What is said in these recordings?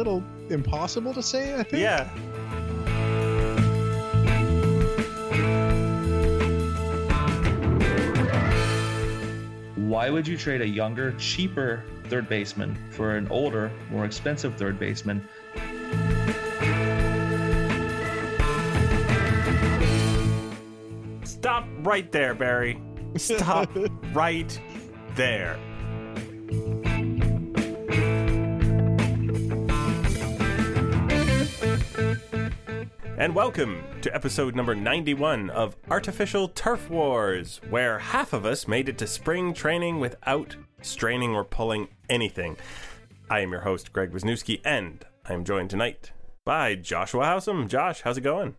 little impossible to say. I think. Yeah. Why would you trade a younger, cheaper third baseman for an older, more expensive third baseman? Stop right there, Barry. Stop right there. And welcome to episode number 91 of Artificial Turf Wars, where half of us made it to spring training without straining or pulling anything. I am your host, Greg Wisniewski, and I am joined tonight by Joshua Howsam. Josh, how's it going?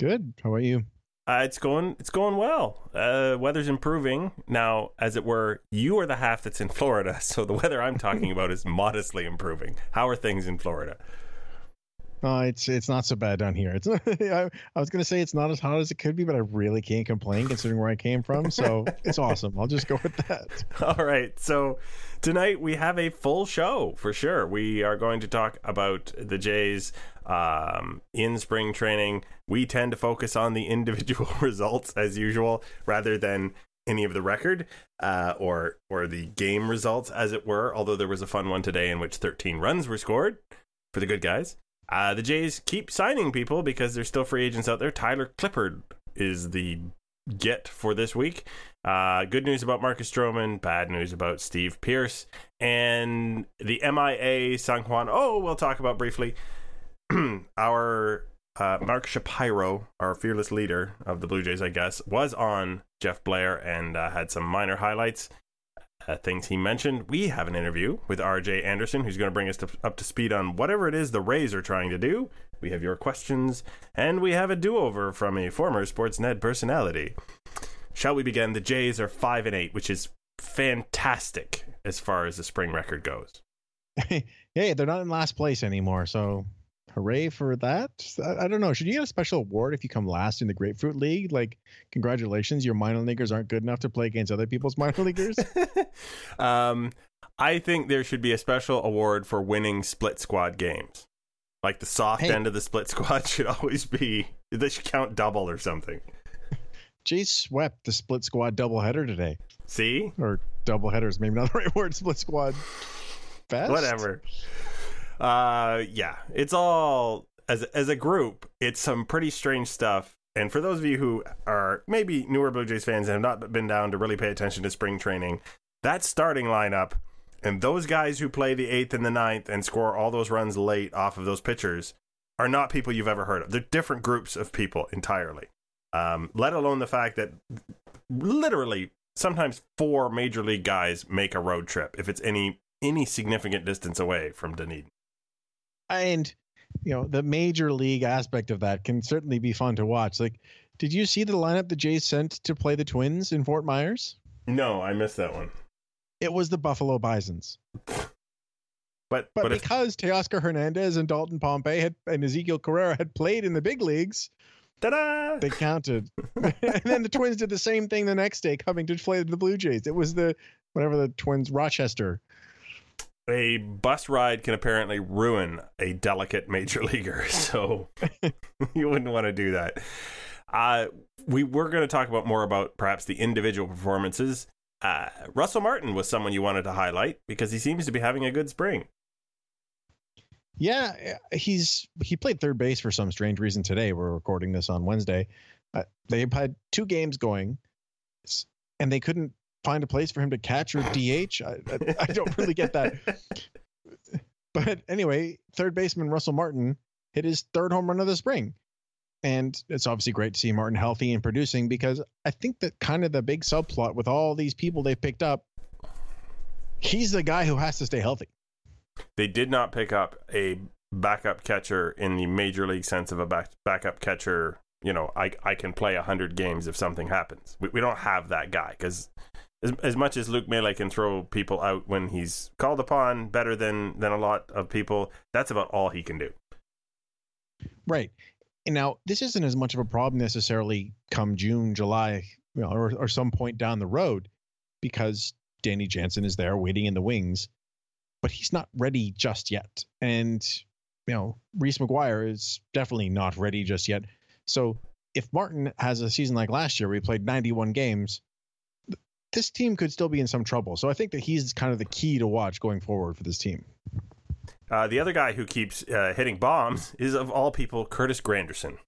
Good. How about you? Uh, it's going. It's going well. Uh, weather's improving now, as it were. You are the half that's in Florida, so the weather I'm talking about is modestly improving. How are things in Florida? Uh, it's it's not so bad down here. It's I, I was gonna say it's not as hot as it could be, but I really can't complain considering where I came from. So it's awesome. I'll just go with that. All right. So tonight we have a full show for sure. We are going to talk about the Jays um, in spring training. We tend to focus on the individual results as usual, rather than any of the record uh, or or the game results, as it were. Although there was a fun one today in which 13 runs were scored for the good guys. Uh, the Jays keep signing people because there's still free agents out there. Tyler Clippard is the get for this week. Uh, good news about Marcus Stroman, bad news about Steve Pearce, and the MIA Seung-hwan. Oh, we'll talk about briefly. our uh, Mark Shapiro, our fearless leader of the Blue Jays, I guess, was on Jeff Blair and uh, had some minor highlights uh, things he mentioned. We have an interview with RJ Anderson, who's going to bring us to, up to speed on whatever it is the Rays are trying to do. We have your questions, and we have a do over from a former Sportsnet personality. Shall we begin? The Jays are 5 and 8, which is fantastic as far as the spring record goes. hey, they're not in last place anymore, so hooray for that. I, I, don't know. Should you get a special award if you come last in the Grapefruit League? Like, congratulations, your minor leaguers aren't good enough to play against other people's minor leaguers. um, I think there should be a special award for winning split squad games. Like the soft hey. end of the split squad should always be. They should count double or something. Jay swept the split squad doubleheader today. See? Or doubleheaders, maybe not the right word. Split squad. Best? Whatever uh, yeah, it's all as as a group. It's some pretty strange stuff. And for those of you who are maybe newer Blue Jays fans and have not been down to really pay attention to spring training, that starting lineup and those guys who play the eighth and the ninth and score all those runs late off of those pitchers are not people you've ever heard of. They're different groups of people entirely. Um, let alone the fact that literally sometimes four major league guys make a road trip if it's any any significant distance away from Dunedin and you know the major league aspect of that can certainly be fun to watch. Like, did you see the lineup the Jays sent to play the Twins in Fort Myers? No, I missed that one. It was the Buffalo Bisons. But but, but because if... Teoscar Hernandez and Dalton Pompey had and Ezequiel Carrera had played in the big leagues, Ta-da! they counted. and then the Twins did the same thing the next day, coming to play the Blue Jays. It was the whatever the Twins Rochester a bus ride can apparently ruin a delicate major leaguer, so you wouldn't want to do that. Uh, we were going to talk about more about perhaps the individual performances. Uh, Russell Martin was someone you wanted to highlight because he seems to be having a good spring. Yeah, he's he played third base for some strange reason today. We're recording this on Wednesday. Uh, they've had two games going, and they couldn't find a place for him to catch or DH. I, I, I don't really get that. But anyway, third baseman Russell Martin hit his third home run of the spring. And it's obviously great to see Martin healthy and producing because I think that kind of the big subplot with all these people they've picked up, he's the guy who has to stay healthy. They did not pick up a backup catcher in the major league sense of a back, backup catcher. You know, I, I can play 100 games if something happens. We, we don't have that guy because as, as much as Luke Maile can throw people out when he's called upon better than than a lot of people, that's about all he can do. Right. And now this isn't as much of a problem necessarily come June, July, you know, or, or some point down the road, because Danny Jansen is there waiting in the wings. but he's not ready just yet. And you know, Reese McGuire is definitely not ready just yet. So if Martin has a season like last year, he played 91 games, this team could still be in some trouble. So I think that he's kind of the key to watch going forward for this team. Uh, the other guy who keeps uh, hitting bombs is, of all people, Curtis Granderson.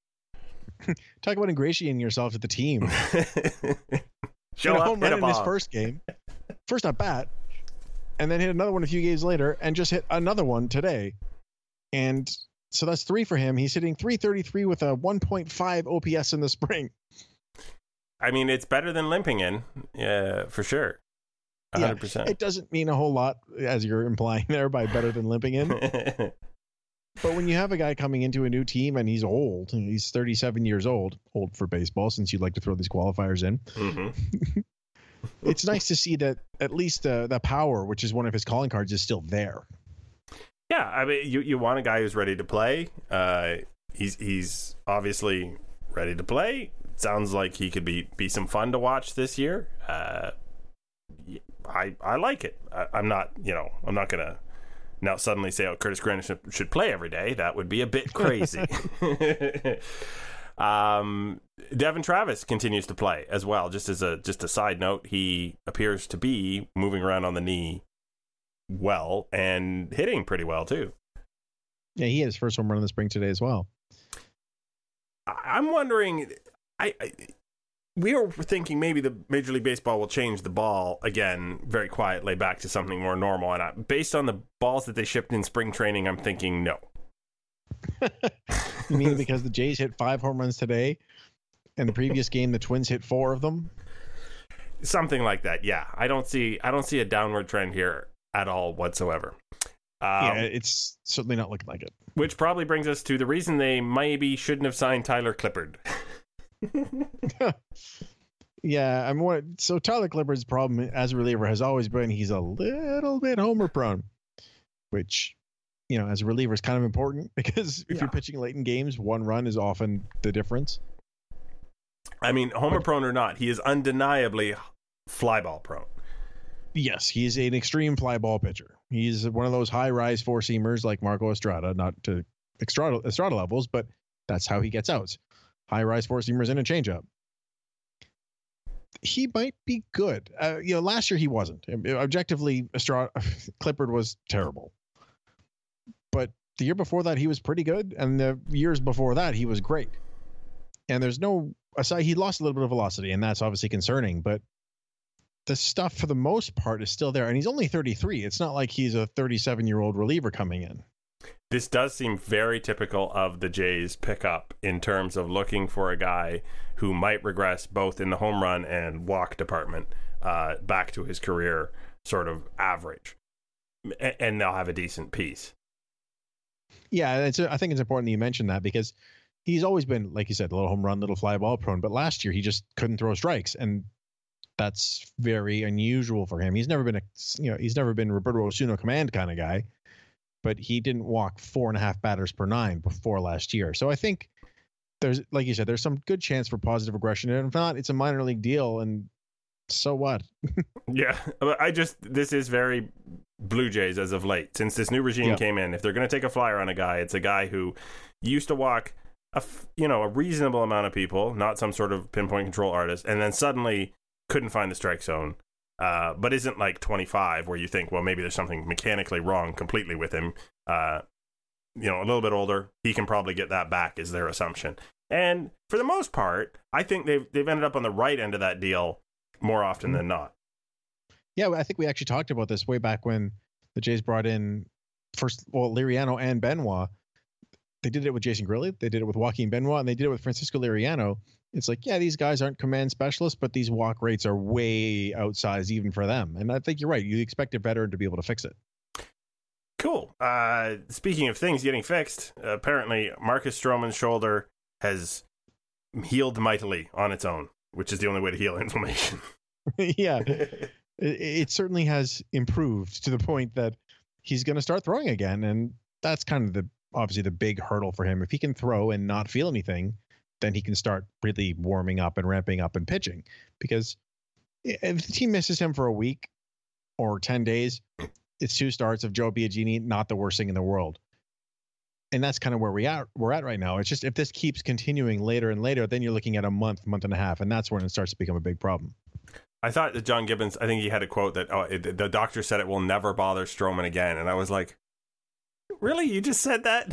Talk about ingratiating yourself to the team. Show up, home hit run a in his bomb. first game, first at bat, and then hit another one a few games later, and just hit another one today. And so that's three for him. He's hitting 333 with a 1.5 OPS in the spring. I mean, it's better than limping in, yeah, for sure. Hundred percent. It doesn't mean a whole lot, as you're implying there, by better than limping in. But when you have a guy coming into a new team and he's old, he's 37 years old, old for baseball, since you'd like to throw these qualifiers in. hmm It's nice to see that at least uh, the power, which is one of his calling cards, is still there. Yeah, I mean, you you want a guy who's ready to play. Uh, he's he's obviously ready to play. Sounds like he could be be some fun to watch this year. Uh, I I like it. I, I'm not you know I'm not gonna now suddenly say oh Curtis Granderson should, should play every day. That would be a bit crazy. um, Devon Travis continues to play as well. Just as a just a side note, he appears to be moving around on the knee well and hitting pretty well too. Yeah, he had his first home run in the spring today as well. I'm wondering. I, I we were thinking maybe the Major League Baseball will change the ball again very quietly back to something more normal. And I, based on the balls that they shipped in spring training, I'm thinking no. You mean because the Jays hit five home runs today, and the previous game the Twins hit four of them? Something like that. Yeah, I don't see. I don't see a downward trend here at all whatsoever. Um, yeah, it's certainly not looking like it. Which probably brings us to the reason they maybe shouldn't have signed Tyler Clippard. Yeah, I'm what, so Tyler Clippard's problem as a reliever has always been he's a little bit homer prone, which, you know, as a reliever is kind of important because if Yeah. you're pitching late in games, one run is often the difference. I mean, homer prone or not, he is undeniably fly ball prone. Yes, he's an extreme fly ball pitcher. He's one of those high rise four seamers like Marco Estrada, not to Estrada, Estrada levels, but that's how he gets outs. High rise four seamers and a changeup. He might be good. Uh, you know, last year he wasn't. Objectively, Estrada, Clippard was terrible. But the year before that, he was pretty good, and the years before that, he was great. And there's no aside, he lost a little bit of velocity, and that's obviously concerning. But the stuff for the most part is still there and he's only 33 it's not like he's a 37 year old reliever coming in This does seem very typical of the Jays pickup in terms of looking for a guy who might regress both in the home run and walk department uh, back to his career sort of average. And they'll have a decent piece. yeah it's i think it's important that you mention that because he's always been like you said a little home run little fly ball prone but last year he just couldn't throw strikes and that's very unusual for him he's never been a you know he's never been roberto osuna command kind of guy but he didn't walk four and a half batters per nine before last year so i think there's like you said there's some good chance for positive regression and if not it's a minor league deal and so what Yeah, but I just this is very Blue Jays as of late. Since this new regime Yeah. came in, if they're going to take a flyer on a guy, it's a guy who used to walk a you know a reasonable amount of people, not some sort of pinpoint control artist, and then suddenly couldn't find the strike zone. Uh, but isn't like 25 where you think, well, maybe there's something mechanically wrong completely with him. Uh, you know, a little bit older, he can probably get that back, is their assumption. And for the most part, I think they've they've ended up on the right end of that deal more often than not. Yeah, I think we actually talked about this way back when the Jays brought in first, well, Liriano and Benoit. They did it with Jason Grilli, they did it with Joaquin Benoit, and they did it with Francisco Liriano. It's like, yeah, these guys aren't command specialists, but these walk rates are way outsized even for them. And I think you're right. You expect a veteran to be able to fix it. Cool. Uh, speaking of things getting fixed, apparently Marcus Stroman's shoulder has healed mightily on its own, which is the only way to heal inflammation. yeah, it, it certainly has improved to the point that he's going to start throwing again, and that's kind of the obviously the big hurdle for him. If he can throw and not feel anything, then he can start really warming up and ramping up and pitching. Because if the team misses him for a week or ten days, it's two starts of Joe Biagini, not the worst thing in the world. And that's kind of where we are we're at right now. It's just if this keeps continuing later and later, then you're looking at a month, month and a half, and that's when it starts to become a big problem. I thought that John Gibbons. I think he had a quote that oh, it, the doctor said it will never bother Stroman again, and I was like, really? You just said that?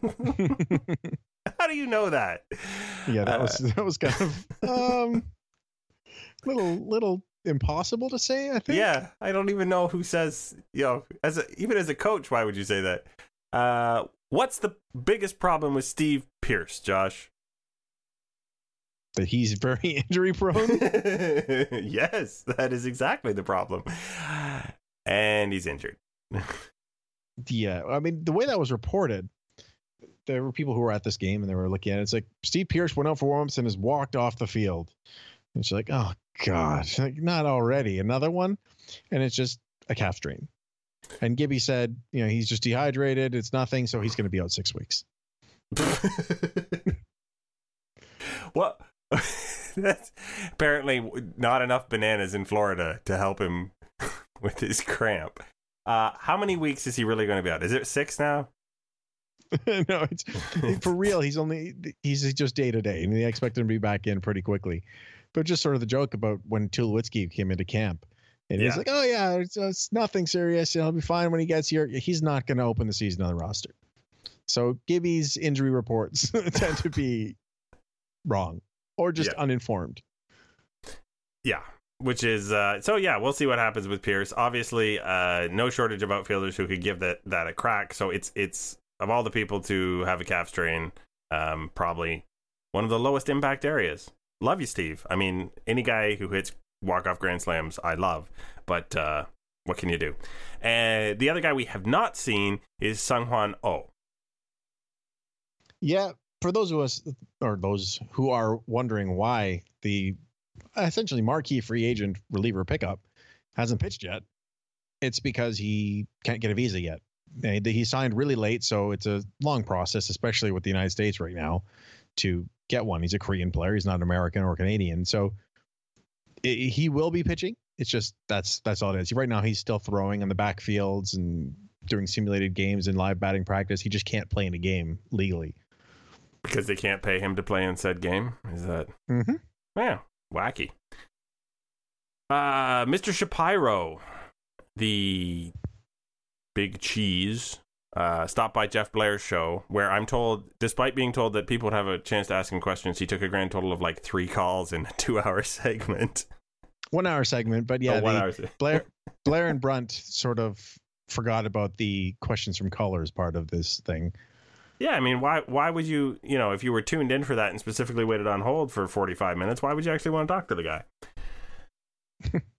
How do you know that? Yeah, that was that was kind of um little little impossible to say, I think. Yeah, I don't even know who says, you know, as a, even as a coach, why would you say that? Uh what's the biggest problem with Steve Pearce, Josh? That he's very injury prone. yes, that is exactly the problem. And he's injured. yeah, I mean the way that was reported, there were people who were at this game and they were looking at it. It's like Steve Pearce went out for warm-ups and has walked off the field. And she's like, oh God, like, not already. Another one. And it's just a calf strain. And Gibby said, you know, he's just dehydrated. It's nothing. So he's going to be out six weeks. what? That's apparently not enough bananas in Florida to help him with his cramp. Uh, how many weeks is he really going to be out? Is it six now? no, it's for real. He's only he's just day to day, and they expect him to be back in pretty quickly. But just sort of the joke about when Tulowitzki came into camp, and he's like, "Oh yeah, it's, it's nothing serious. He'll be fine when he gets here." He's not going to open the season on the roster. So Gibby's injury reports tend to be wrong or just Yeah. uninformed. Yeah. Which is uh, so yeah, we'll see what happens with Pearce. Obviously, uh, no shortage of outfielders who could give that that a crack. So it's it's of all the people to have a calf strain, um, probably one of the lowest impact areas. Love you, Steve. I mean, any guy who hits walk off grand slams, I love. But uh, what can you do? And the other guy we have not seen is Seung-hwan Oh. Yeah, for those of us or those who are wondering why the essentially marquee free agent reliever pickup hasn't pitched yet, it's because he can't get a visa yet. And He signed really late, so it's a long process, especially with the United States right now, to get one. He's a Korean player; he's not American or Canadian, so i he will be pitching. It's just that's that's all it is. Right now, he's still throwing in the backfields and doing simulated games and live batting practice. He just can't play in a game legally. Because they can't pay him to play in said game. Is that Mm-hmm. Yeah, wacky. Uh, Mr. Shapiro, the big cheese, uh, stopped by Jeff Blair's show, where I'm told, despite being told that people would have a chance to ask him questions, he took a grand total of like three calls in a two-hour segment. one hour segment, but yeah, Oh, one hour Blair Blair and Brunt sort of forgot about the questions from callers part of this thing. Yeah, I mean, why? Why would you? You know, if you were tuned in for that and specifically waited on hold for 45 minutes, why would you actually want to talk to the guy?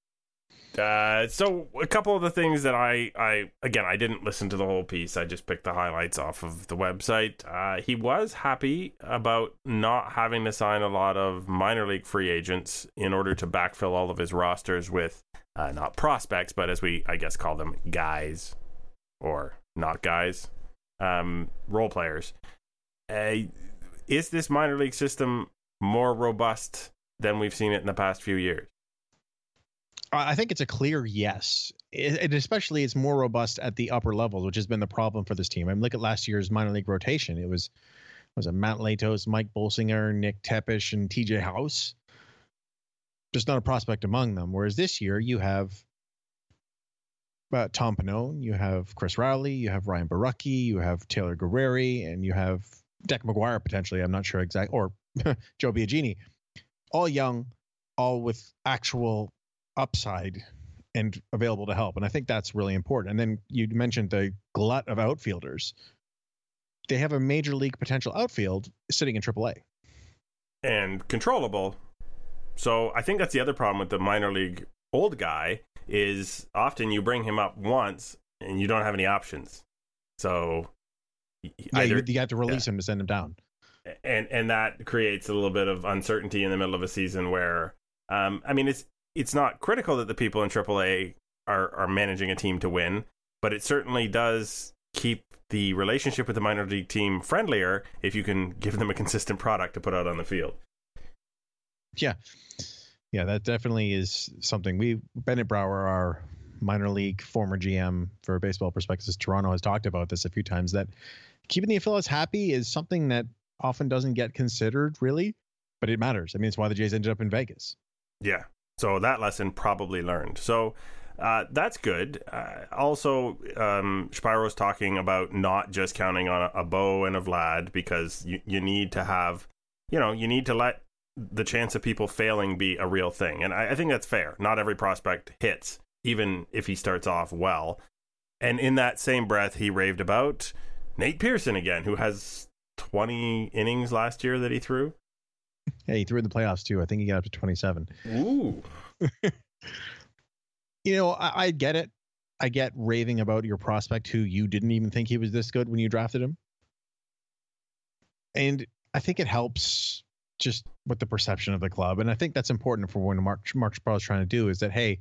Uh, so a couple of the things that I, I again I didn't listen to the whole piece. I just picked the highlights off of the website. Uh, he was happy about not having to sign a lot of minor league free agents in order to backfill all of his rosters with uh, not prospects, but as we I guess call them guys or not guys, um, role players. Uh, is this minor league system more robust than we've seen it in the past few years? I think it's a clear yes. It, it especially it's more robust at the upper levels, which has been the problem for this team. I mean, look at last year's minor league rotation. It was was it Matt Latos, Mike Bolsinger, Nick Tepesch, and TJ House. Just not a prospect among them. Whereas this year you have uh, Tom Pannone, you have Chris Rowley, you have Ryan Borucki, you have Taylor Guerrieri, and you have Deck McGuire potentially. I'm not sure exactly, or Joe Biagini. All young, all with actual upside and available to help. And I think that's really important. And then you mentioned the glut of outfielders. They have a major league potential outfield sitting in AAA. and controllable. So I think that's the other problem with the minor league old guy is often you bring him up once and you don't have any options. So Yeah, either you, you have to release him to send him down. and and that creates a little bit of uncertainty in the middle of a season where um I mean it's it's not critical that the people in AAA are are managing a team to win, but it certainly does keep the relationship with the minor league team friendlier if you can give them a consistent product to put out on the field. Yeah, Yeah, that definitely is something we Bennett Brower, our minor league former GM for Baseball Prospectus, Toronto has talked about this a few times that keeping the affiliates happy is something that often doesn't get considered really, but it matters. I mean, it's why the Jays ended up in Vegas. Yeah. So that lesson probably learned. So uh, that's good. Uh, also, um, Shapiro's talking about not just counting on a, a and a Vlad because you, you need to have, you know, you need to let the chance of people failing be a real thing. And I, I think that's fair. Not every prospect hits, even if he starts off well. And in that same breath, he raved about Nate Pearson again, who has 20 innings last year that he threw. Yeah, he threw in the playoffs too. I think he got up to 27. Ooh. you know, I, I get it. I get raving about your prospect who you didn't even think he was this good when you drafted him. And I think it helps just with the perception of the club. And I think that's important for when Mark Mark Shapiro is trying to do is that hey,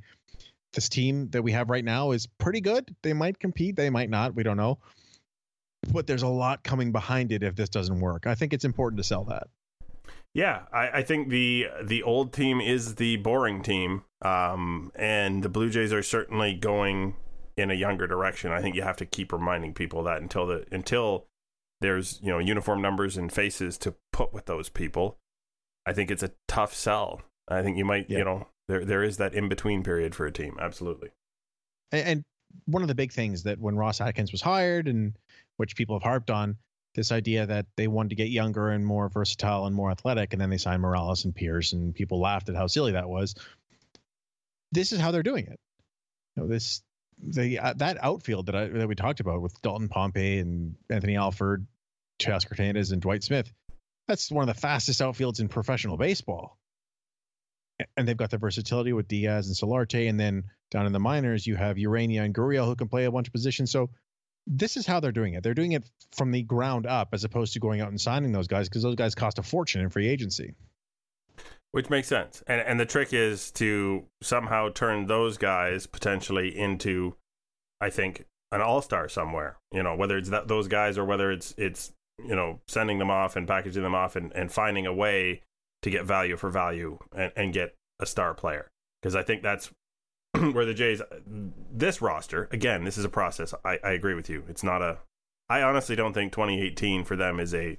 this team that we have right now is pretty good. They might compete, they might not. We don't know. But there's a lot coming behind it if this doesn't work. I think it's important to sell that. Yeah, I, I, think the the old team is the boring team, um, and the Blue Jays are certainly going in a younger direction. I think you have to keep reminding people that until the until there's you know uniform numbers and faces to put with those people. I think it's a tough sell. I think you might yeah. you know there there is that in between period for a team. Absolutely. And, and one of the big things that when Ross Atkins was hired and which people have harped on this idea that they wanted to get younger and more versatile and more athletic, and then they signed Morales and Pearce, and people laughed at how silly that was. This is how they're doing it. You know, this the uh, that outfield that I that we talked about with Dalton Pompey and Anthony Alford, Teoscar Hernandez, and Dwight Smith. That's one of the fastest outfields in professional baseball. And they've got the versatility with Diaz and Solarte, and then down in the minors you have Urena and Gurriel who can play a bunch of positions. So this is how they're doing it. They're doing it from the ground up as opposed to going out and signing those guys because those guys cost a fortune in free agency. Which makes sense. And and the trick is to somehow turn those guys potentially into I think an all-star somewhere. You know, whether it's that, those guys or whether it's it's you know, sending them off and packaging them off and, and finding a way to get value for value and, and get a star player. Because I think that's where the Jays, this roster, again, this is a process. I, I agree with you. It's not a. I honestly don't think 2018 for them is a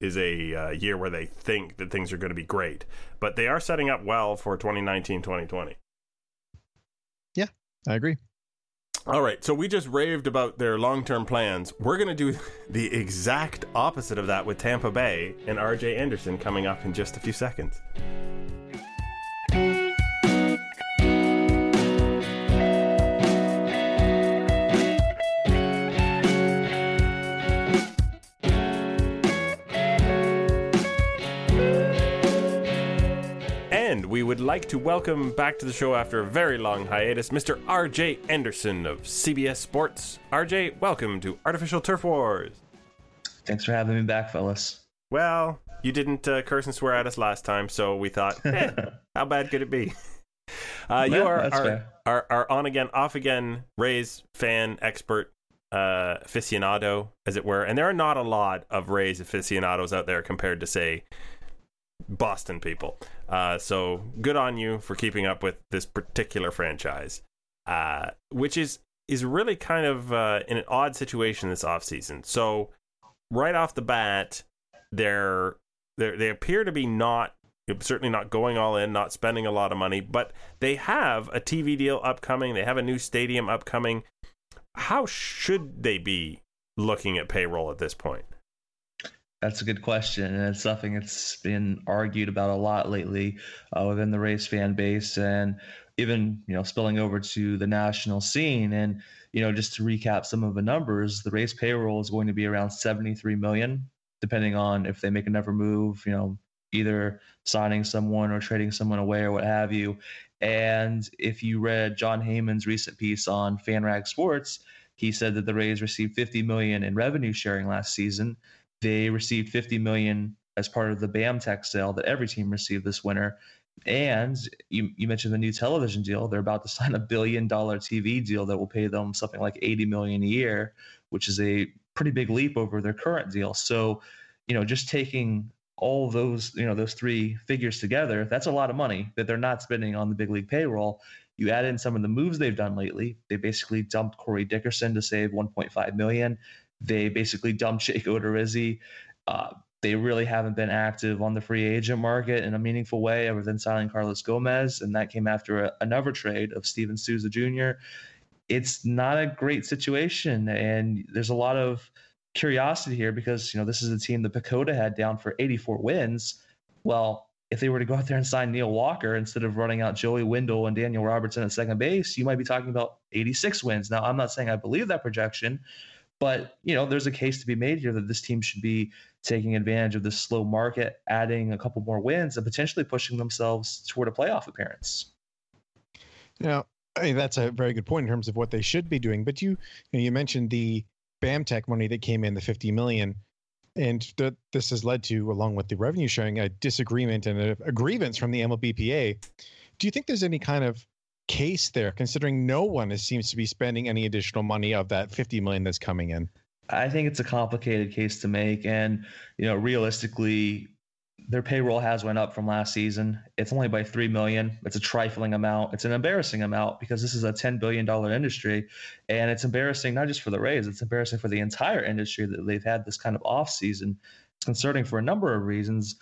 is a uh, year where they think that things are going to be great, but they are setting up well for 2019 2020. Yeah, I agree. All right, so we just raved about their long term plans. We're going to do the exact opposite of that with Tampa Bay and RJ Anderson coming up in just a few seconds. We would like to welcome back to the show after a very long hiatus Mr. RJ Anderson of CBS Sports. RJ, welcome to Artificial Turf Wars. Thanks for having me back, fellas. Well, you didn't uh, curse and swear at us last time, so we thought, eh, how bad could it be? Uh, you are our, our, our, on again, off again Rays fan expert uh, aficionado, as it were. And there are not a lot of Rays aficionados out there compared to, say, Boston people. Uh, so good on you for keeping up with this particular franchise, uh, which is is really kind of uh, in an odd situation this offseason. So right off the bat, they're, they they appear to be not certainly not going all in, not spending a lot of money, but they have a TV deal upcoming. They have a new stadium upcoming. How should they be looking at payroll at this point? That's a good question, and it's something that's been argued about a lot lately uh, within the Rays fan base, and even you know spilling over to the national scene. And you know, just to recap some of the numbers, the Rays payroll is going to be around 73 million, depending on if they make another move. You know, either signing someone or trading someone away or what have you. And if you read Jon Heyman's recent piece on FanRag Sports, he said that the Rays received 50 million in revenue sharing last season they received 50 million as part of the BAMTech sale that every team received this winter. And you, you mentioned the new television deal. They're about to sign a billion dollar TV deal that will pay them something like 80 million a year, which is a pretty big leap over their current deal. So, you know, just taking all those, you know, those three figures together, that's a lot of money that they're not spending on the big league payroll. you add in some of the moves they've done lately. They basically dumped Corey Dickerson to save 1.5 million. They basically dumped Jake Odorizzi. Uh, they really haven't been active on the free agent market in a meaningful way other than signing Carlos Gomez, and that came after a, another trade of Steven Souza Jr. It's not a great situation, and there's a lot of curiosity here because you know this is a team that PECOTA had down for 84 wins. Well, if they were to go out there and sign Neil Walker instead of running out Joey Wendle and Daniel Robertson at second base, you might be talking about 86 wins. Now, I'm not saying I believe that projection, but you know, there's a case to be made here that this team should be taking advantage of this slow market, adding a couple more wins, and potentially pushing themselves toward a playoff appearance. Now, I mean, that's a very good point in terms of what they should be doing. But you, you, know, you mentioned the BAMTech money that came in, the 50 million and that this has led to, along with the revenue sharing, a disagreement and a, a grievance from the MLBPA. Do you think there's any kind of case there, considering no one seems to be spending any additional money of that 50 million that's coming in? I think it's a complicated case to make, and you know, realistically, their payroll has went up from last season. It's only by three million. It's a trifling amount. It's an embarrassing amount because this is a ten billion dollar industry, and it's embarrassing not just for the Rays. It's embarrassing for the entire industry that they've had this kind of off season. It's concerning for a number of reasons.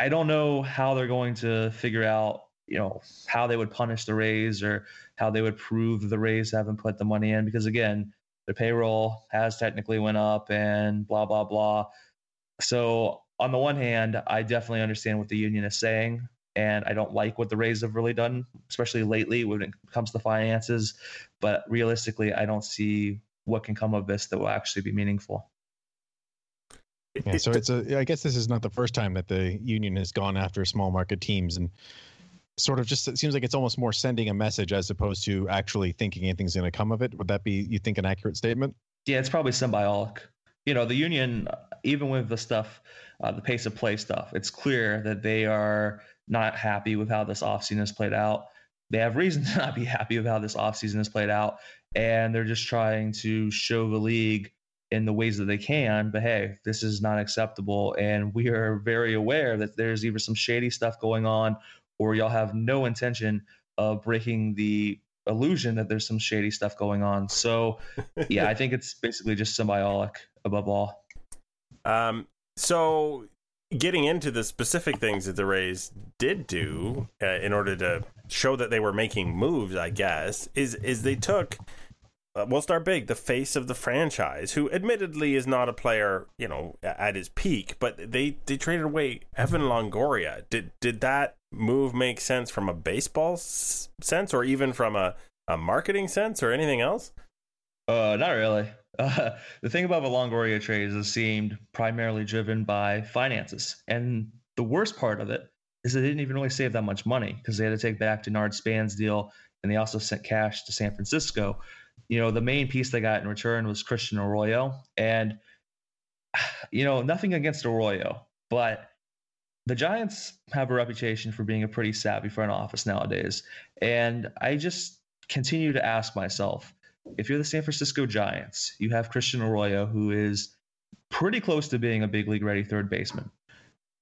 I don't know how they're going to figure out, you know, how they would punish the Rays or how they would prove the Rays haven't put the money in because again, their payroll has technically went up and blah blah blah. So on the one hand, I definitely understand what the union is saying, and I don't like what the Rays have really done, especially lately when it comes to finances. But realistically, I don't see what can come of this that will actually be meaningful. Yeah, so it's a. I guess this is not the first time that the union has gone after small market teams, and sort of just it seems like it's almost more sending a message as opposed to actually thinking anything's going to come of it. Would that be you think an accurate statement? Yeah, it's probably symbiotic. You know, the union, even with the stuff uh, the pace of play stuff. It's clear that they are not happy with how this offseason has played out. They have reason to not be happy with how this offseason has played out. And they're just trying to show the league in the ways that they can. But hey, this is not acceptable. And we are very aware that there's either some shady stuff going on or y'all have no intention of breaking the illusion that there's some shady stuff going on. So, yeah, I think it's basically just symbiotic above all. Um, so, getting into the specific things that the Rays did do uh, in order to show that they were making moves, I guess, is is they took. Uh, we'll start big. The face of the franchise, who admittedly is not a player, you know, at his peak, but they they traded away Evan Longoria. Did did that move make sense from a baseball s- sense, or even from a a marketing sense, or anything else? Uh, not really. Uh, the thing about the Longoria trade is it seemed primarily driven by finances. And the worst part of it is they didn't even really save that much money because they had to take back Denard Span's deal and they also sent cash to San Francisco. You know, the main piece they got in return was Christian Arroyo. And, you know, nothing against Arroyo, but the Giants have a reputation for being a pretty savvy front office nowadays. And I just continue to ask myself, if you're the San Francisco Giants, you have Christian Arroyo, who is pretty close to being a big league ready third baseman.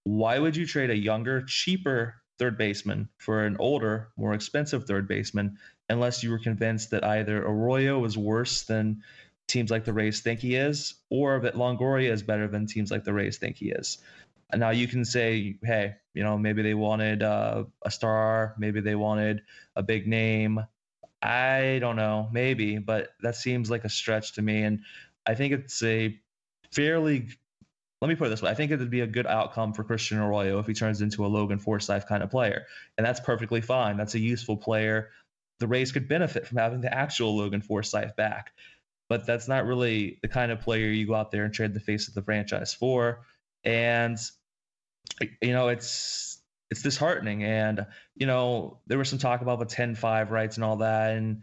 Why would you trade a younger, cheaper third baseman for an older, more expensive third baseman unless you were convinced that either Arroyo is worse than teams like the Rays think he is, or that Longoria is better than teams like the Rays think he is? Now you can say, hey, you know, maybe they wanted uh, a star, maybe they wanted a big name, I don't know, maybe, but that seems like a stretch to me. And I think it's a fairly, let me put it this way I think it would be a good outcome for Christian Arroyo if he turns into a Logan Forsythe kind of player. And that's perfectly fine. That's a useful player. The Rays could benefit from having the actual Logan Forsythe back. But that's not really the kind of player you go out there and trade the face of the franchise for. And, you know, it's it's disheartening. And, you know, there was some talk about the 10 5 rights and all that. And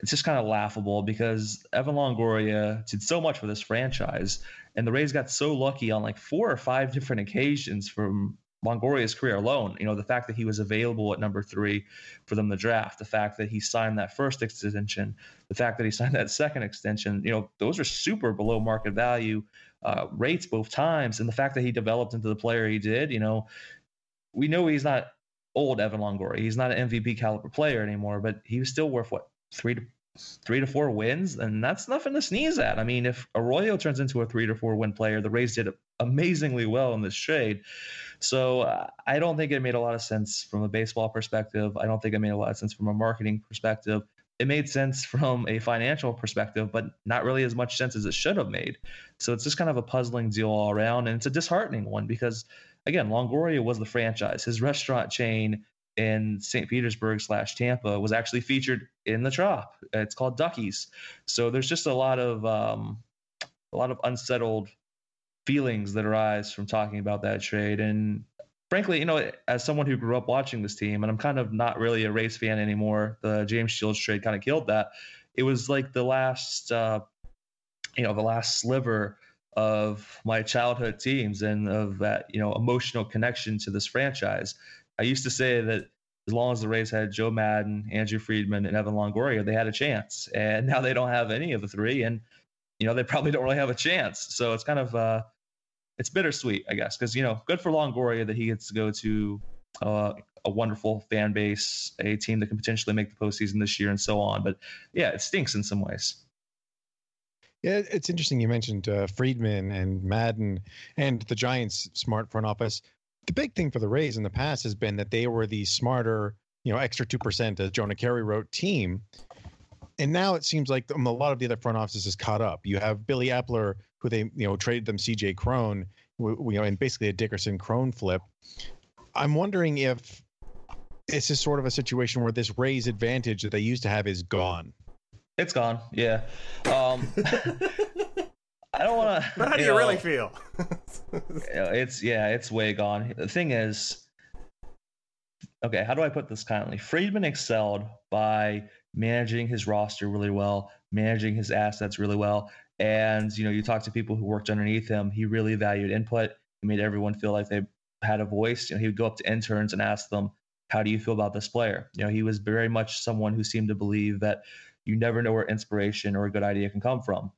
it's just kind of laughable because Evan Longoria did so much for this franchise. And the Rays got so lucky on like four or five different occasions from Longoria's career alone. You know, the fact that he was available at number three for them to draft, the fact that he signed that first extension, the fact that he signed that second extension, you know, those are super below market value uh, rates both times. And the fact that he developed into the player he did, you know, we know he's not old Evan Longoria. He's not an MVP caliber player anymore, but he was still worth what three to three to four wins, and that's nothing to sneeze at. I mean, if Arroyo turns into a three to four win player, the Rays did amazingly well in this trade. So uh, I don't think it made a lot of sense from a baseball perspective. I don't think it made a lot of sense from a marketing perspective. It made sense from a financial perspective, but not really as much sense as it should have made. So it's just kind of a puzzling deal all around, and it's a disheartening one because again, Longoria was the franchise. His restaurant chain in St. Petersburg slash Tampa was actually featured in the Trop. It's called Ducky's. So there's just a lot of um, a lot of unsettled feelings that arise from talking about that trade. And frankly, you know, as someone who grew up watching this team, and I'm kind of not really a Rays fan anymore. The James Shields trade kind of killed that. It was like the last, uh, you know, the last sliver of my childhood teams and of that, you know, emotional connection to this franchise. I used to say that as long as the Rays had Joe Maddon, Andrew Friedman, and Evan Longoria, they had a chance. And now they don't have any of the three, and you know they probably don't really have a chance. So it's kind of uh, it's bittersweet, I guess, because you know, good for Longoria that he gets to go to uh, a wonderful fan base, a team that can potentially make the postseason this year, and so on. But yeah, it stinks in some ways. Yeah, it's interesting. You mentioned uh, Friedman and Maddon and the Giants' smart front office the big thing for the Rays in the past has been that they were the smarter, you know, extra 2%, as Jonah Keri wrote, team. And now it seems like um, a lot of the other front offices is caught up. You have Billy Eppler, who they, you know, traded them CJ Cron, you know, and basically a Dickerson Cron flip. I'm wondering if this is sort of a situation where this Rays advantage that they used to have is gone. It's gone. Yeah. Um, I don't want to. But how do you, you know, really feel? it's yeah, it's way gone. The thing is, okay, how do I put this kindly? Friedman excelled by managing his roster really well, managing his assets really well, and you know, you talk to people who worked underneath him. He really valued input. He made everyone feel like they had a voice. You know, he would go up to interns and ask them, "How do you feel about this player?" You know, he was very much someone who seemed to believe that you never know where inspiration or a good idea can come from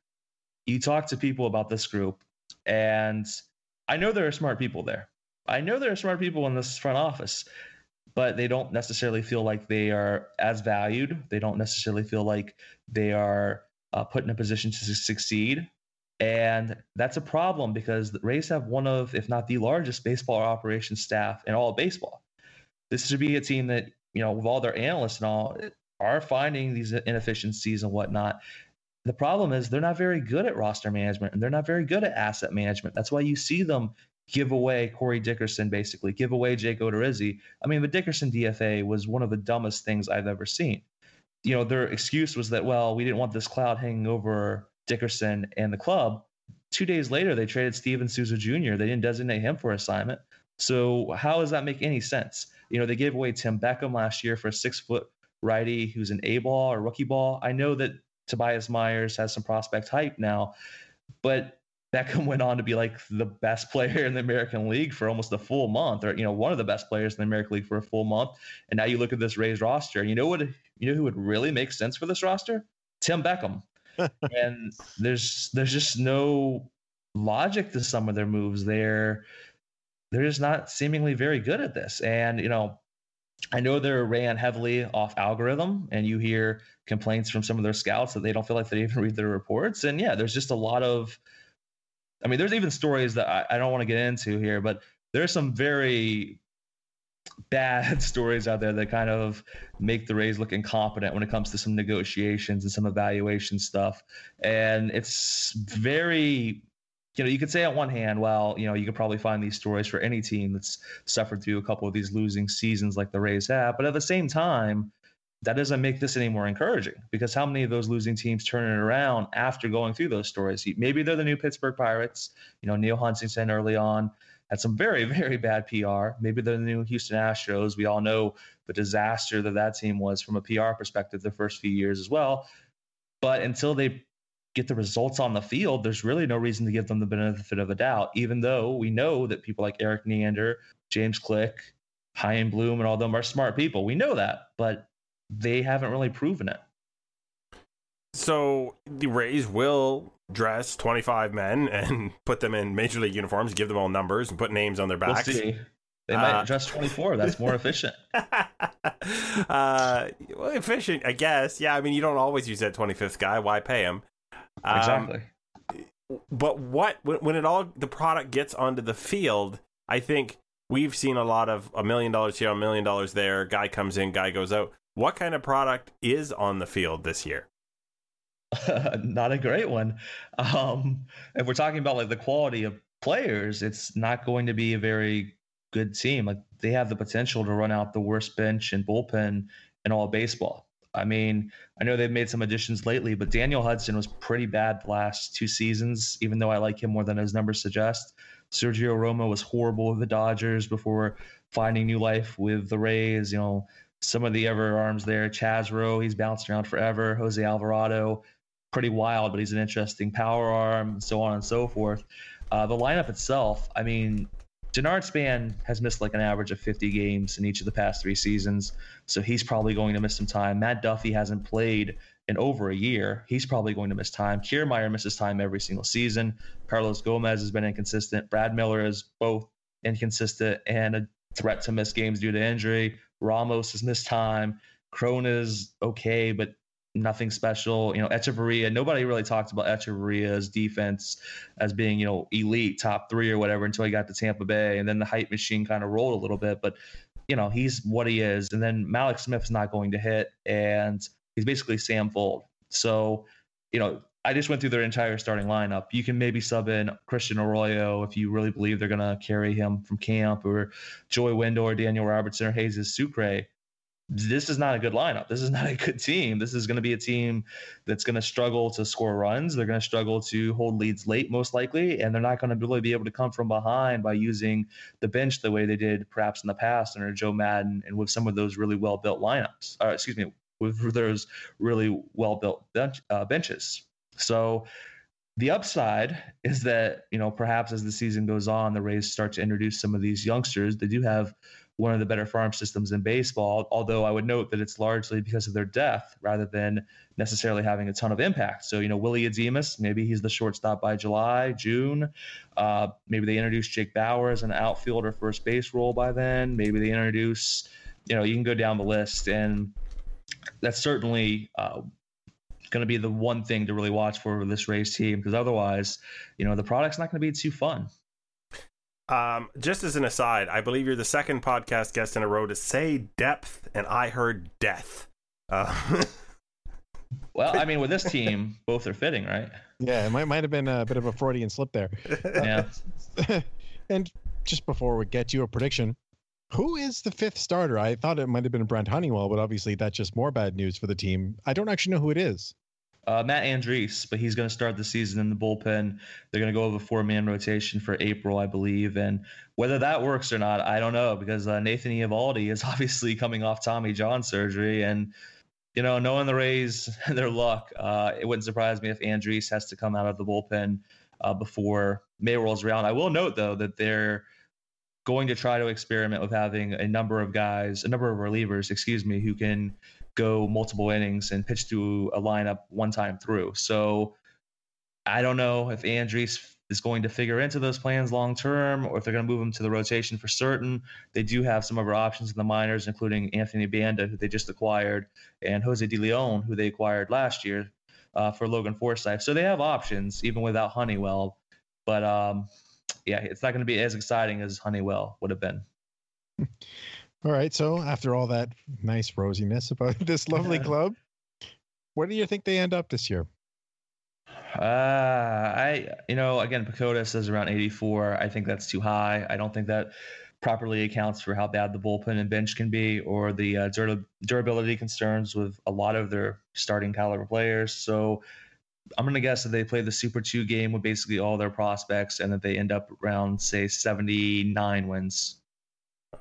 you talk to people about this group, and I know there are smart people there. I know there are smart people in this front office, but they don't necessarily feel like they are as valued. They don't necessarily feel like they are uh, put in a position to succeed. And that's a problem because the Rays have one of, if not the largest baseball operations staff in all of baseball. This should be a team that, you know, with all their analysts and all, are finding these inefficiencies and whatnot. The problem is they're not very good at roster management and they're not very good at asset management. That's why you see them give away Corey Dickerson, basically, give away Jake Odorizzi. I mean, the Dickerson DFA was one of the dumbest things I've ever seen. You know, their excuse was that, well, we didn't want this cloud hanging over Dickerson and the club. Two days later, they traded Steven Souza Jr. They didn't designate him for assignment. So how does that make any sense? You know, they gave away Tim Beckham last year for a six foot righty who's an A ball or rookie ball. I know that Tobias Myers has some prospect hype now, but Beckham went on to be like the best player in the American League for almost a full month, or you know, one of the best players in the American League for a full month. And now you look at this Rays roster, and you know what? You know who would really make sense for this roster? Tim Beckham. and there's there's just no logic to some of their moves. They're they're just not seemingly very good at this. And you know, I know they're ran heavily off algorithm, and you hear complaints from some of their scouts that they don't feel like they even read their reports. And yeah, there's just a lot of, I mean, there's even stories that I, I don't want to get into here, but there's some very bad stories out there that kind of make the Rays look incompetent when it comes to some negotiations and some evaluation stuff. And it's very you know, you could say on one hand, well, you know, you could probably find these stories for any team that's suffered through a couple of these losing seasons like the Rays have. But at the same time, that doesn't make this any more encouraging because how many of those losing teams turn it around after going through those stories? Maybe they're the new Pittsburgh Pirates. You know, Neal Huntington early on had some very, very bad PR. Maybe they're the new Houston Astros. We all know the disaster that that team was from a PR perspective the first few years as well. But until they get the results on the field, there's really no reason to give them the benefit of the doubt, even though we know that people like Erik Neander, James Click, Chaim Bloom, and all them are smart people. We know that, but they haven't really proven it. So the Rays will dress 25 men and put them in major league uniforms, give them all numbers, and put names on their backs. We'll see. They might Uh, address 24. That's more efficient. uh, well, efficient, I guess. Yeah, I mean, you don't always use that 25th guy. Why pay him? Um, Exactly. but what when, when it all the product gets onto the field, I think we've seen a lot of a million dollars here, a million dollars there. Guy comes in, guy goes out. What kind of product is on the field this year? not a great one. Um, if we're talking about like the quality of players, it's not going to be a very good team. Like they have the potential to run out the worst bench and bullpen in all baseball. I mean, I know they've made some additions lately, but Daniel Hudson was pretty bad the last two seasons, even though I like him more than his numbers suggest. Sergio Romo was horrible with the Dodgers before finding new life with the Rays. You know, some of the ever arms there. Chaz Roe, he's bounced around forever. Jose Alvarado, pretty wild, but he's an interesting power arm, and so on and so forth. Uh, the lineup itself, I mean, Denard Span has missed like an average of 50 games in each of the past three seasons, so he's probably going to miss some time. Matt Duffy hasn't played in over a year. He's probably going to miss time. Kiermaier misses time every single season. Carlos Gomez has been inconsistent. Brad Miller is both inconsistent and a threat to miss games due to injury. Ramos has missed time. Cron is okay, but nothing special. You know, Hechavarria, nobody really talked about Hechavarria's defense as being, you know, elite, top three or whatever until he got to Tampa Bay. And then the hype machine kind of rolled a little bit. But, you know, he's what he is. And then Mallex Smith's not going to hit. And he's basically Sam Fuld. So, you know, I just went through their entire starting lineup. You can maybe sub in Christian Arroyo if you really believe they're going to carry him from camp, or Joey Wendle or Daniel Robertson or Jesus Sucre this is not a good lineup. This is not a good team. This is going to be a team that's going to struggle to score runs. They're going to struggle to hold leads late, most likely, and they're not going to really be able to come from behind by using the bench the way they did perhaps in the past under Joe Maddon and with some of those really well built lineups. Or excuse me, with those really well built bench, uh, benches. So the upside is that you know perhaps as the season goes on, the Rays start to introduce some of these youngsters. They do have one of the better farm systems in baseball. Although I would note that it's largely because of their depth rather than necessarily having a ton of impact. So, you know, Willy Adames, maybe he's the shortstop by July, June. Uh, maybe they introduce Jake Bauer as an outfield or first base role by then. Maybe they introduce, you know, you can go down the list. And that's certainly uh, going to be the one thing to really watch for this Rays team because otherwise, you know, the product's not going to be too fun. Um, just as an aside, I believe you're the second podcast guest in a row to say depth, and I heard death. Uh, well, I mean, with this team, both are fitting, right? Yeah, it might might have been a bit of a Freudian slip there. Yeah. and just before we get you a prediction, who is the fifth starter? I thought it might have been Brent Honeywell, but obviously that's just more bad news for the team. I don't actually know who it is. Uh, Matt Andriese, but he's going to start the season in the bullpen. They're going to go with a four man rotation for April, I believe. And whether that works or not, I don't know because uh, Nathan Eovaldi is obviously coming off Tommy John surgery. And, you know, knowing the Rays, and their luck, uh, it wouldn't surprise me if Andriese has to come out of the bullpen uh, before May rolls around. I will note, though, that they're going to try to experiment with having a number of guys, a number of relievers, excuse me, who can go multiple innings and pitch to a lineup one time through. So I don't know if Andriese is going to figure into those plans long term or if they're going to move him to the rotation for certain. They do have some other options in the minors, including Anthony Banda, who they just acquired, and Jose De Leon, who they acquired last year uh, for Logan Forsythe. So they have options even without Honeywell. But um, yeah, it's not going to be as exciting as Honeywell would have been. All right. So after all that nice rosiness about this lovely club, where do you think they end up this year? Uh, I, you know, again, PECOTA says around 84. I think that's too high. I don't think that properly accounts for how bad the bullpen and bench can be or the uh, dur- durability concerns with a lot of their starting caliber players. So I'm going to guess that they play the Super 2 game with basically all their prospects and that they end up around, say, 79 wins.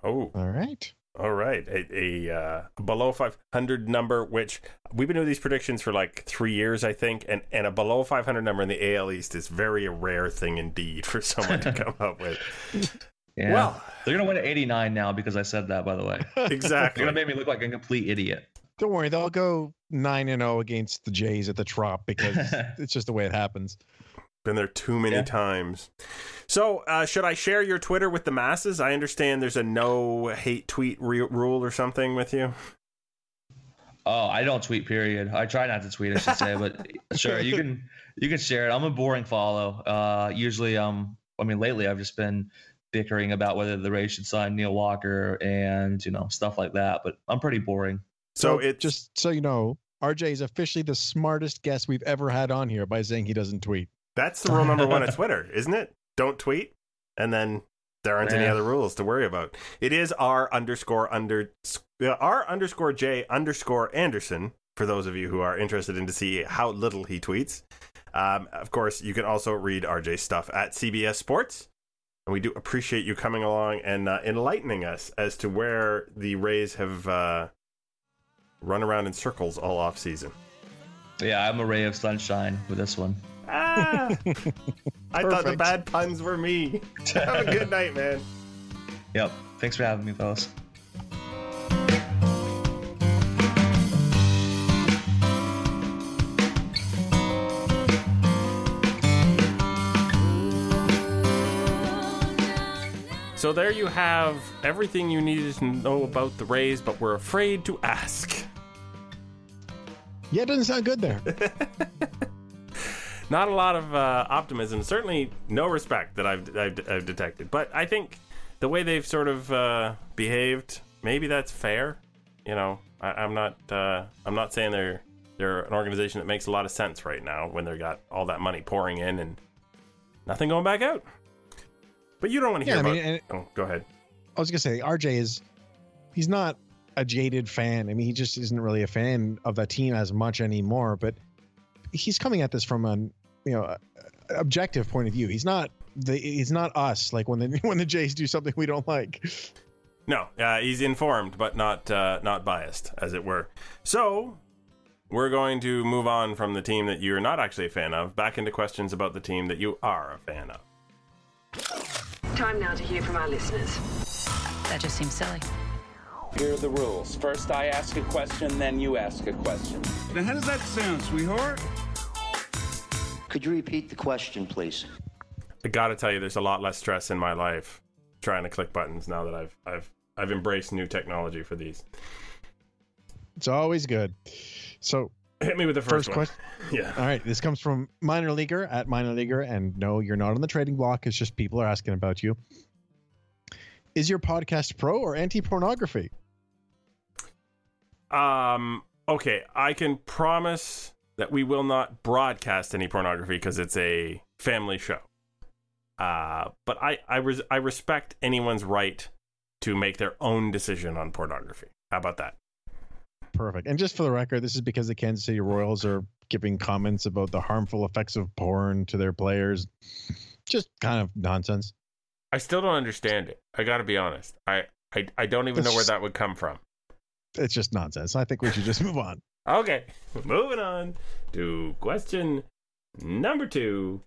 Oh, All right. all right. A, a uh, below 500 number, which we've been doing these predictions for like three years, I think, and, and a below 500 number in the AL East is very a rare thing indeed for someone to come up with. Yeah. Well, they're going to win at 89 now because I said that, by the way. exactly. They're going to make me look like a complete idiot. Don't worry, they'll go nine and zero against the Jays at the Trop because it's just the way it happens. Been there too many Yeah. times. So, uh, should I share your Twitter with the masses? I understand there's a no hate tweet re- rule or something with you. Oh, I don't tweet. Period. I try not to tweet. I should say, but sure, you can you can share it. I'm a boring follow. Uh, usually, um, I mean, lately I've just been bickering about whether the Rays should sign Neil Walker and you know stuff like that. But I'm pretty boring. So, So, it's just so you know, RJ is officially the smartest guest we've ever had on here by saying he doesn't tweet. That's the rule number one at Twitter, isn't it? Don't tweet, and then there aren't any other rules to worry about. It is R underscore under uh, R underscore J underscore Anderson for those of you who are interested in to see how little he tweets. Um, of course, you can also read RJ's stuff at CBS Sports. And we do appreciate you coming along and uh, enlightening us as to where the Rays have uh, run around in circles all off season. Yeah, I'm a ray of sunshine with this one. Ah, I thought the bad puns were me. Have a good night, man. Yep. Thanks for having me, fellas. So there you have everything you needed to know about the Rays, but we're afraid to ask. Yeah, it doesn't sound good there. Not a lot of uh, optimism. Certainly no respect that I've, I've, I've detected. But I think the way they've sort of uh, behaved, maybe that's fair. You know, I, I'm not uh, I'm not saying they're they're an organization that makes a lot of sense right now when they've got all that money pouring in and nothing going back out. But you don't want to hear Yeah, I mean, oh, go ahead. I was gonna say RJ is he's not a jaded fan. I mean, he just isn't really a fan of that team as much anymore. But he's coming at this from an you know a- a objective point of view. He's not the he's not us. Like when the when the Jays do something we don't like. No, uh, he's informed, but not uh, not biased, as it were. So we're going to move on from the team that you're not actually a fan of, back into questions about the team that you are a fan of. Time now to hear from our listeners. That just seems silly. Here are the rules. First, I ask a question, then you ask a question. Now, how does that sound, sweetheart? Could you repeat the question, please? I gotta tell you, there's a lot less stress in my life trying to click buttons now that I've I've I've embraced new technology for these. It's always good. So Hit me with the first, first question. Yeah. All right, this comes from minor leaguer at minor leaguer, and no, you're not on the trading block. It's just people are asking about you. Is your podcast pro or anti pornography? Um. Okay, I can promise that we will not broadcast any pornography because it's a family show. Uh, but I I, res- I respect anyone's right to make their own decision on pornography. How about that? Perfect. And just for the record, this is because the Kansas City Royals are giving comments about the harmful effects of porn to their players. Just kind of nonsense. I still don't understand it. I got to be honest. I, I I don't even know where that would come from. It's just nonsense. I think we should just move on. Okay, moving on to question number two.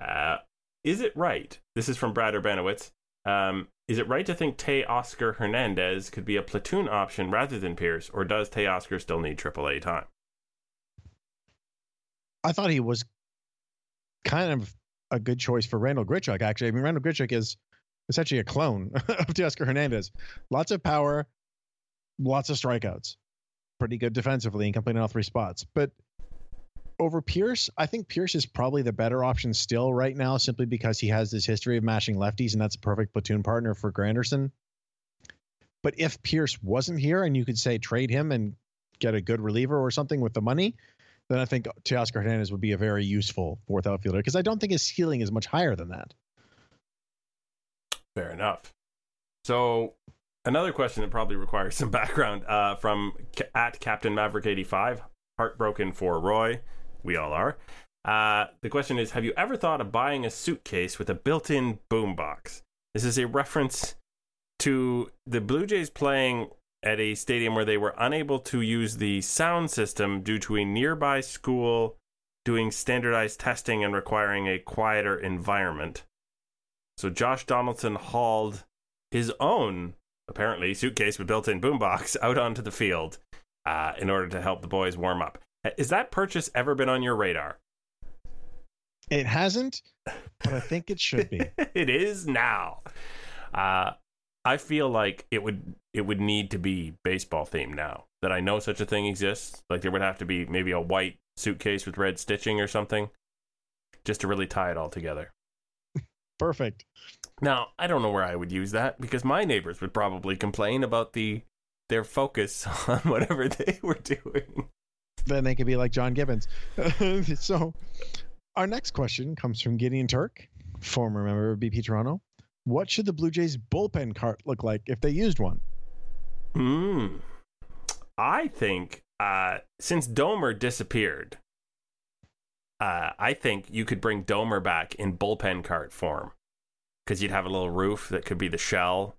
Uh, is it right? This is from Brad Urbanowitz. Um, is it right to think Teoscar Hernandez could be a platoon option rather than Pearce, or does Teoscar still need AAA time? I thought he was kind of a good choice for Randall Grichuk, actually. I mean, Randall Grichuk is essentially a clone of Teoscar Hernandez. Lots of power, lots of strikeouts. Pretty good defensively and completing all three spots. But over Pearce, I think Pearce is probably the better option still right now, simply because he has this history of mashing lefties, and that's a perfect platoon partner for Granderson. But if Pearce wasn't here and you could say trade him and get a good reliever or something with the money, then I think Teoscar Hernandez would be a very useful fourth outfielder because I don't think his ceiling is much higher than that. Fair enough. So, another question that probably requires some background uh, from at Captain Maverick eighty five. Heartbroken for Roy. We all are. Uh, the question is: Have you ever thought of buying a suitcase with a built-in boombox? This is a reference to the Blue Jays playing at a stadium where they were unable to use the sound system due to a nearby school doing standardized testing and requiring a quieter environment. So Josh Donaldson hauled his own, apparently, suitcase with built-in boombox out onto the field uh, in order to help the boys warm up. Has that purchase ever been on your radar? It hasn't, but I think it should be. it is now. Uh, I feel like it would it would need to be baseball themed now. That I know such a thing exists. Like there would have to be maybe a white suitcase with red stitching or something, just to really tie it all together. Perfect. Now I don't know where I would use that because my neighbors would probably complain about the their focus on whatever they were doing. Then they could be like John Gibbons. so, our next question comes from Gideon Turk, former member of BP Toronto. What should the Blue Jays bullpen cart look like if they used one? Hmm. I think uh, since Domer disappeared, uh, I think you could bring Domer back in bullpen cart form because you'd have a little roof that could be the shell,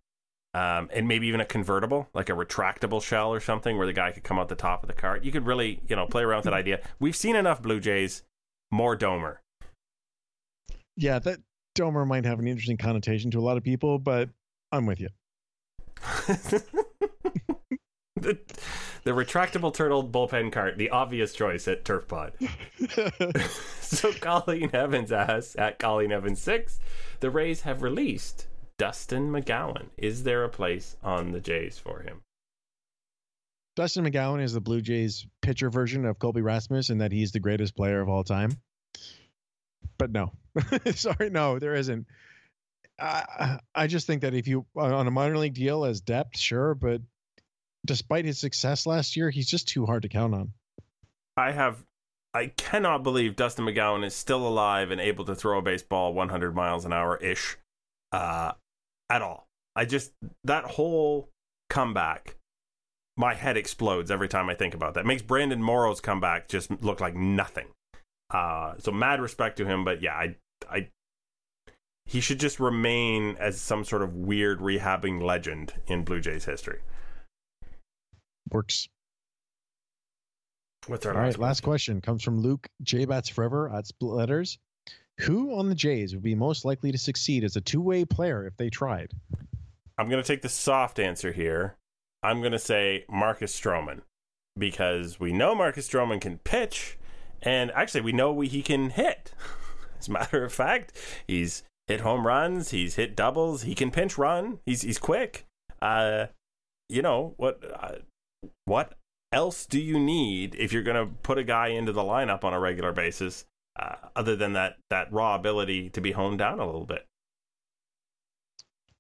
um, and maybe even a convertible, like a retractable shell or something, where the guy could come out the top of the cart. You could really, you know, play around with that idea. We've seen enough Blue Jays, more Domer. Yeah, that Domer might have an interesting connotation to a lot of people, but I'm with you. the, the retractable turtle bullpen cart, the obvious choice at Turf Pod. so Colleen Evans asks at Colleen Evans six, the Rays have released Dustin McGowan. Is there a place on the Jays for him? Dustin McGowan is the Blue Jays pitcher version of Colby Rasmus, and that he's the greatest player of all time. But no, sorry, no, there isn't. I, I just think that if you on a minor league deal as depth, sure, but despite his success last year, he's just too hard to count on. I have I cannot believe Dustin McGowan is still alive and able to throw a baseball 100 miles an hour ish uh, at all. I just that whole comeback, my head explodes every time I think about that. It makes Brandon Morrow's comeback just look like nothing. Uh, so mad respect to him, but yeah, I I he should just remain as some sort of weird rehabbing legend in Blue Jays history. Works. What's our All last right, last question comes from Luke J Bats Forever at Split Letters. Who on the Jays would be most likely to succeed as a two-way player if they tried? I'm going to take the soft answer here. I'm going to say Marcus Stroman because we know Marcus Stroman can pitch, and actually we know he can hit. As a matter of fact, he's hit home runs, he's hit doubles, he can pinch run, he's he's quick. Uh, you know what? Uh, what else do you need if you're going to put a guy into the lineup on a regular basis, uh, other than that that raw ability to be honed down a little bit?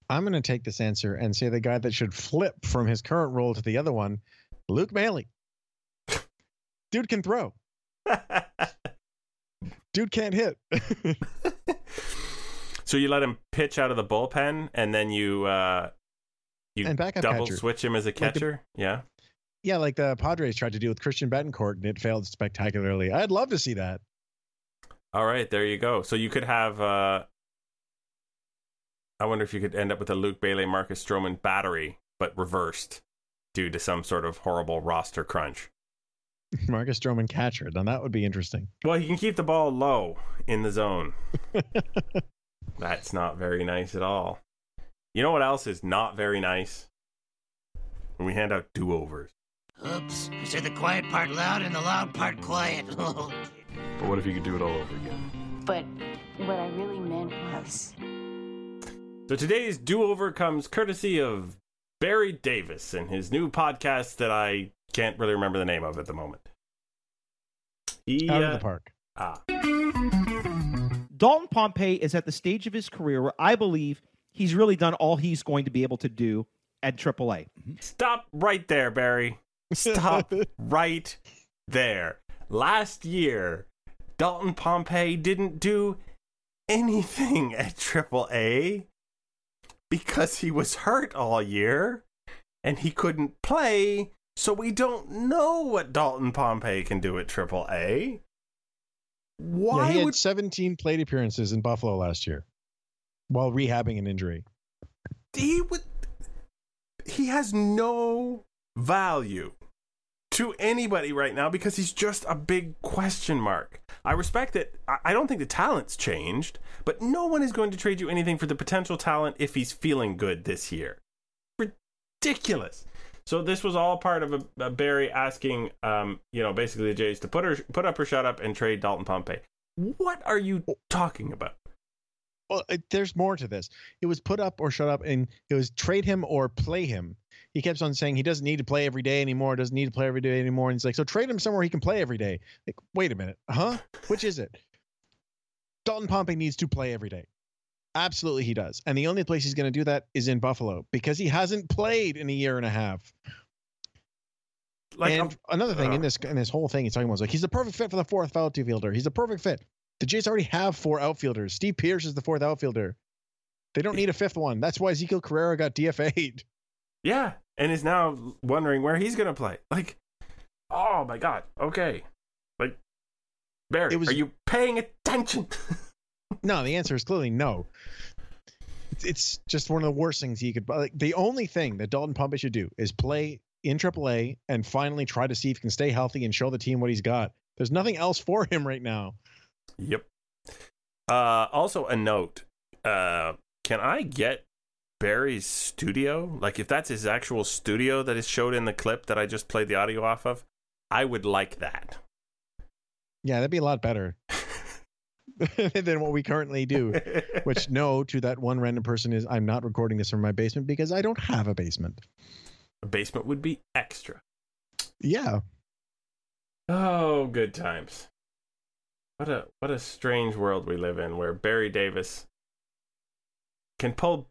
I'm going to take this answer and say the guy that should flip from his current role to the other one, Luke Maile. Dude can throw. Dude can't hit. so you let him pitch out of the bullpen, and then you uh, you double catcher. switch him as a Like the- catcher. yeah, yeah, like the Padres tried to do with Christian Bethancourt and it failed spectacularly. I'd love to see that. All right, there you go. So you could have. Uh, I wonder if you could end up with a Luke Maile, Marcus Stroman battery, but reversed due to some sort of horrible roster crunch. Marcus Stroman catcher. Now that would be interesting. Well, he can keep the ball low in the zone. That's not very nice at all. You know what else is not very nice? When we hand out do overs. Oops, I said the quiet part loud and the loud part quiet. But what if you could do it all over again? But what I really meant was. So today's do over comes courtesy of Barry Davis and his new podcast that I can't really remember the name of at the moment. He, Out of uh, the park. Ah, Dalton Pompey is at the stage of his career where I believe he's really done all he's going to be able to do at AAA. stop right there, Barry. Stop right there. Last year, Dalton Pompey didn't do anything at AAA because he was hurt all year and he couldn't play. So we don't know what Dalton Pompey can do at AAA. Why yeah, he had would 17 plate appearances in Buffalo last year while rehabbing an injury. he would he has no value to anybody right now because he's just a big question mark. I respect that. I- don't think the talent's changed, but no one is going to trade you anything for the potential talent if he's feeling good this year. Ridiculous. So this was all part of a, a Barry asking, um, you know, basically the Jays to put her put up or shut up and trade Dalton Pompey. What are you talking about? Well, it, there's more to this. It was put up or shut up, and it was trade him or play him. He kept on saying he doesn't need to play every day anymore. Doesn't need to play every day anymore. And he's like, so trade him somewhere he can play every day. Like, wait a minute, huh? Which is it? Dalton Pompey needs to play every day. Absolutely, he does. And the only place he's going to do that is in Buffalo because he hasn't played in a year and a half. Like and I'm- another thing uh in this in this whole thing, he's talking about is like he's the perfect fit for the fourth outfielder. He's the perfect fit. The Jays already have four outfielders. Steve Pearce is the fourth outfielder. They don't need a fifth one. That's why Ezequiel Carrera got DFA'd. Yeah, and is now wondering where he's going to play. Like, oh my god. Okay, like Barry, was- are you paying attention? No, the answer is clearly no. It's, it's just one of the worst things he could. Like the only thing that Dalton Pompey should do is play in AAA and finally try to see if he can stay healthy and show the team what he's got. There's nothing else for him right now. Yep. Uh, also, a note. Uh, can I get Barry's studio? Like, if that's his actual studio that is showed in the clip that I just played the audio off of, I would like that. Yeah, that'd be a lot better than what we currently do. Which no, to that one random person is I'm not recording this from my basement because I don't have a basement. a basement would be extra. Yeah. Oh, good times. What a what a strange world we live in where Barry Davis can pull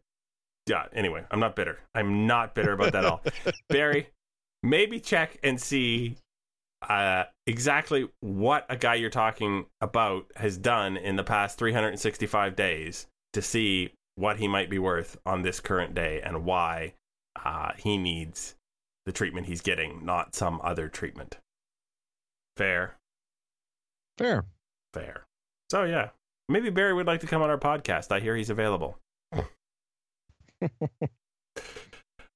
yeah, anyway, I'm not bitter. I'm not bitter about that at all. Barry, maybe check and see uh, exactly what a guy you're talking about has done in the past 365 days to see what he might be worth on this current day and why uh, he needs the treatment he's getting, not some other treatment. Fair, Fair. Fair. So yeah, maybe Barry would like to come on our podcast. I hear he's available.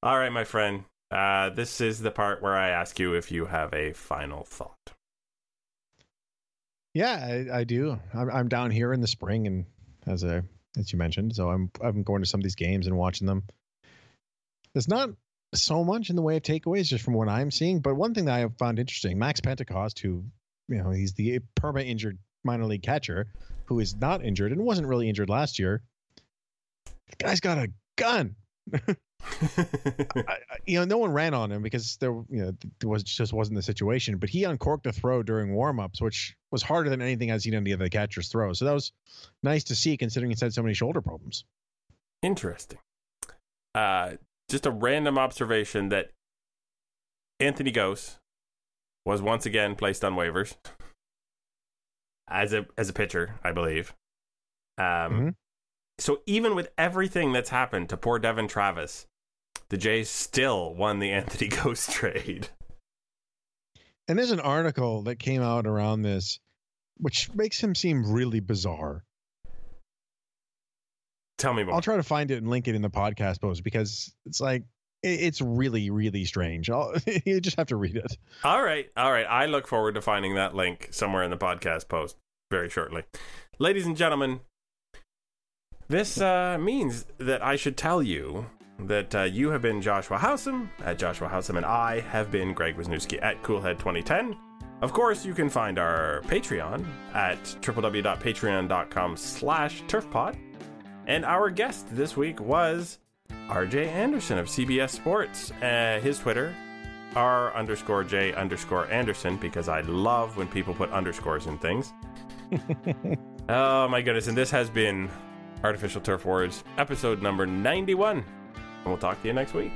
All right, my friend. Uh, this is the part where I ask you if you have a final thought. Yeah, I, I do. I'm, I'm down here in the spring, and as a as you mentioned, so I'm I'm going to some of these games and watching them. There's not so much in the way of takeaways, just from what I'm seeing. But one thing that I have found interesting, Max Pentecost, who you know he's the perma injured minor league catcher, who is not injured and wasn't really injured last year. The guy's got a gun. I, you know, no one ran on him because there, you know, there was just wasn't the situation. But he uncorked a throw during warmups, which was harder than anything I've seen any of the catchers throw. So that was nice to see, considering he's had so many shoulder problems. Interesting. Uh, just a random observation that Anthony Gose was once again placed on waivers as a as a pitcher, I believe. Um, Mhm. so even with everything that's happened to poor Devon Travis, the Jays still won the Anthony Gose trade. And there's an article that came out around this, which makes him seem really bizarre. Tell me more. I'll try to find it and link it in the podcast post because it's like it's really, really strange. I'll, you just have to read it. All right, all right. I look forward to finding that link somewhere in the podcast post very shortly. Ladies and gentlemen, this uh, means that I should tell you that uh, you have been Joshua Howsam at Joshua Howsam, and I have been Greg Wisniewski at Coolhead2010. Of course, you can find our Patreon at www.patreon.com slash turfpod. And our guest this week was RJ Anderson of CBS Sports. Uh, his Twitter, R underscore J underscore Anderson, because I love when people put underscores in things. oh my goodness. And this has been Artificial Turf Wars, episode number 91. And we'll talk to you next week.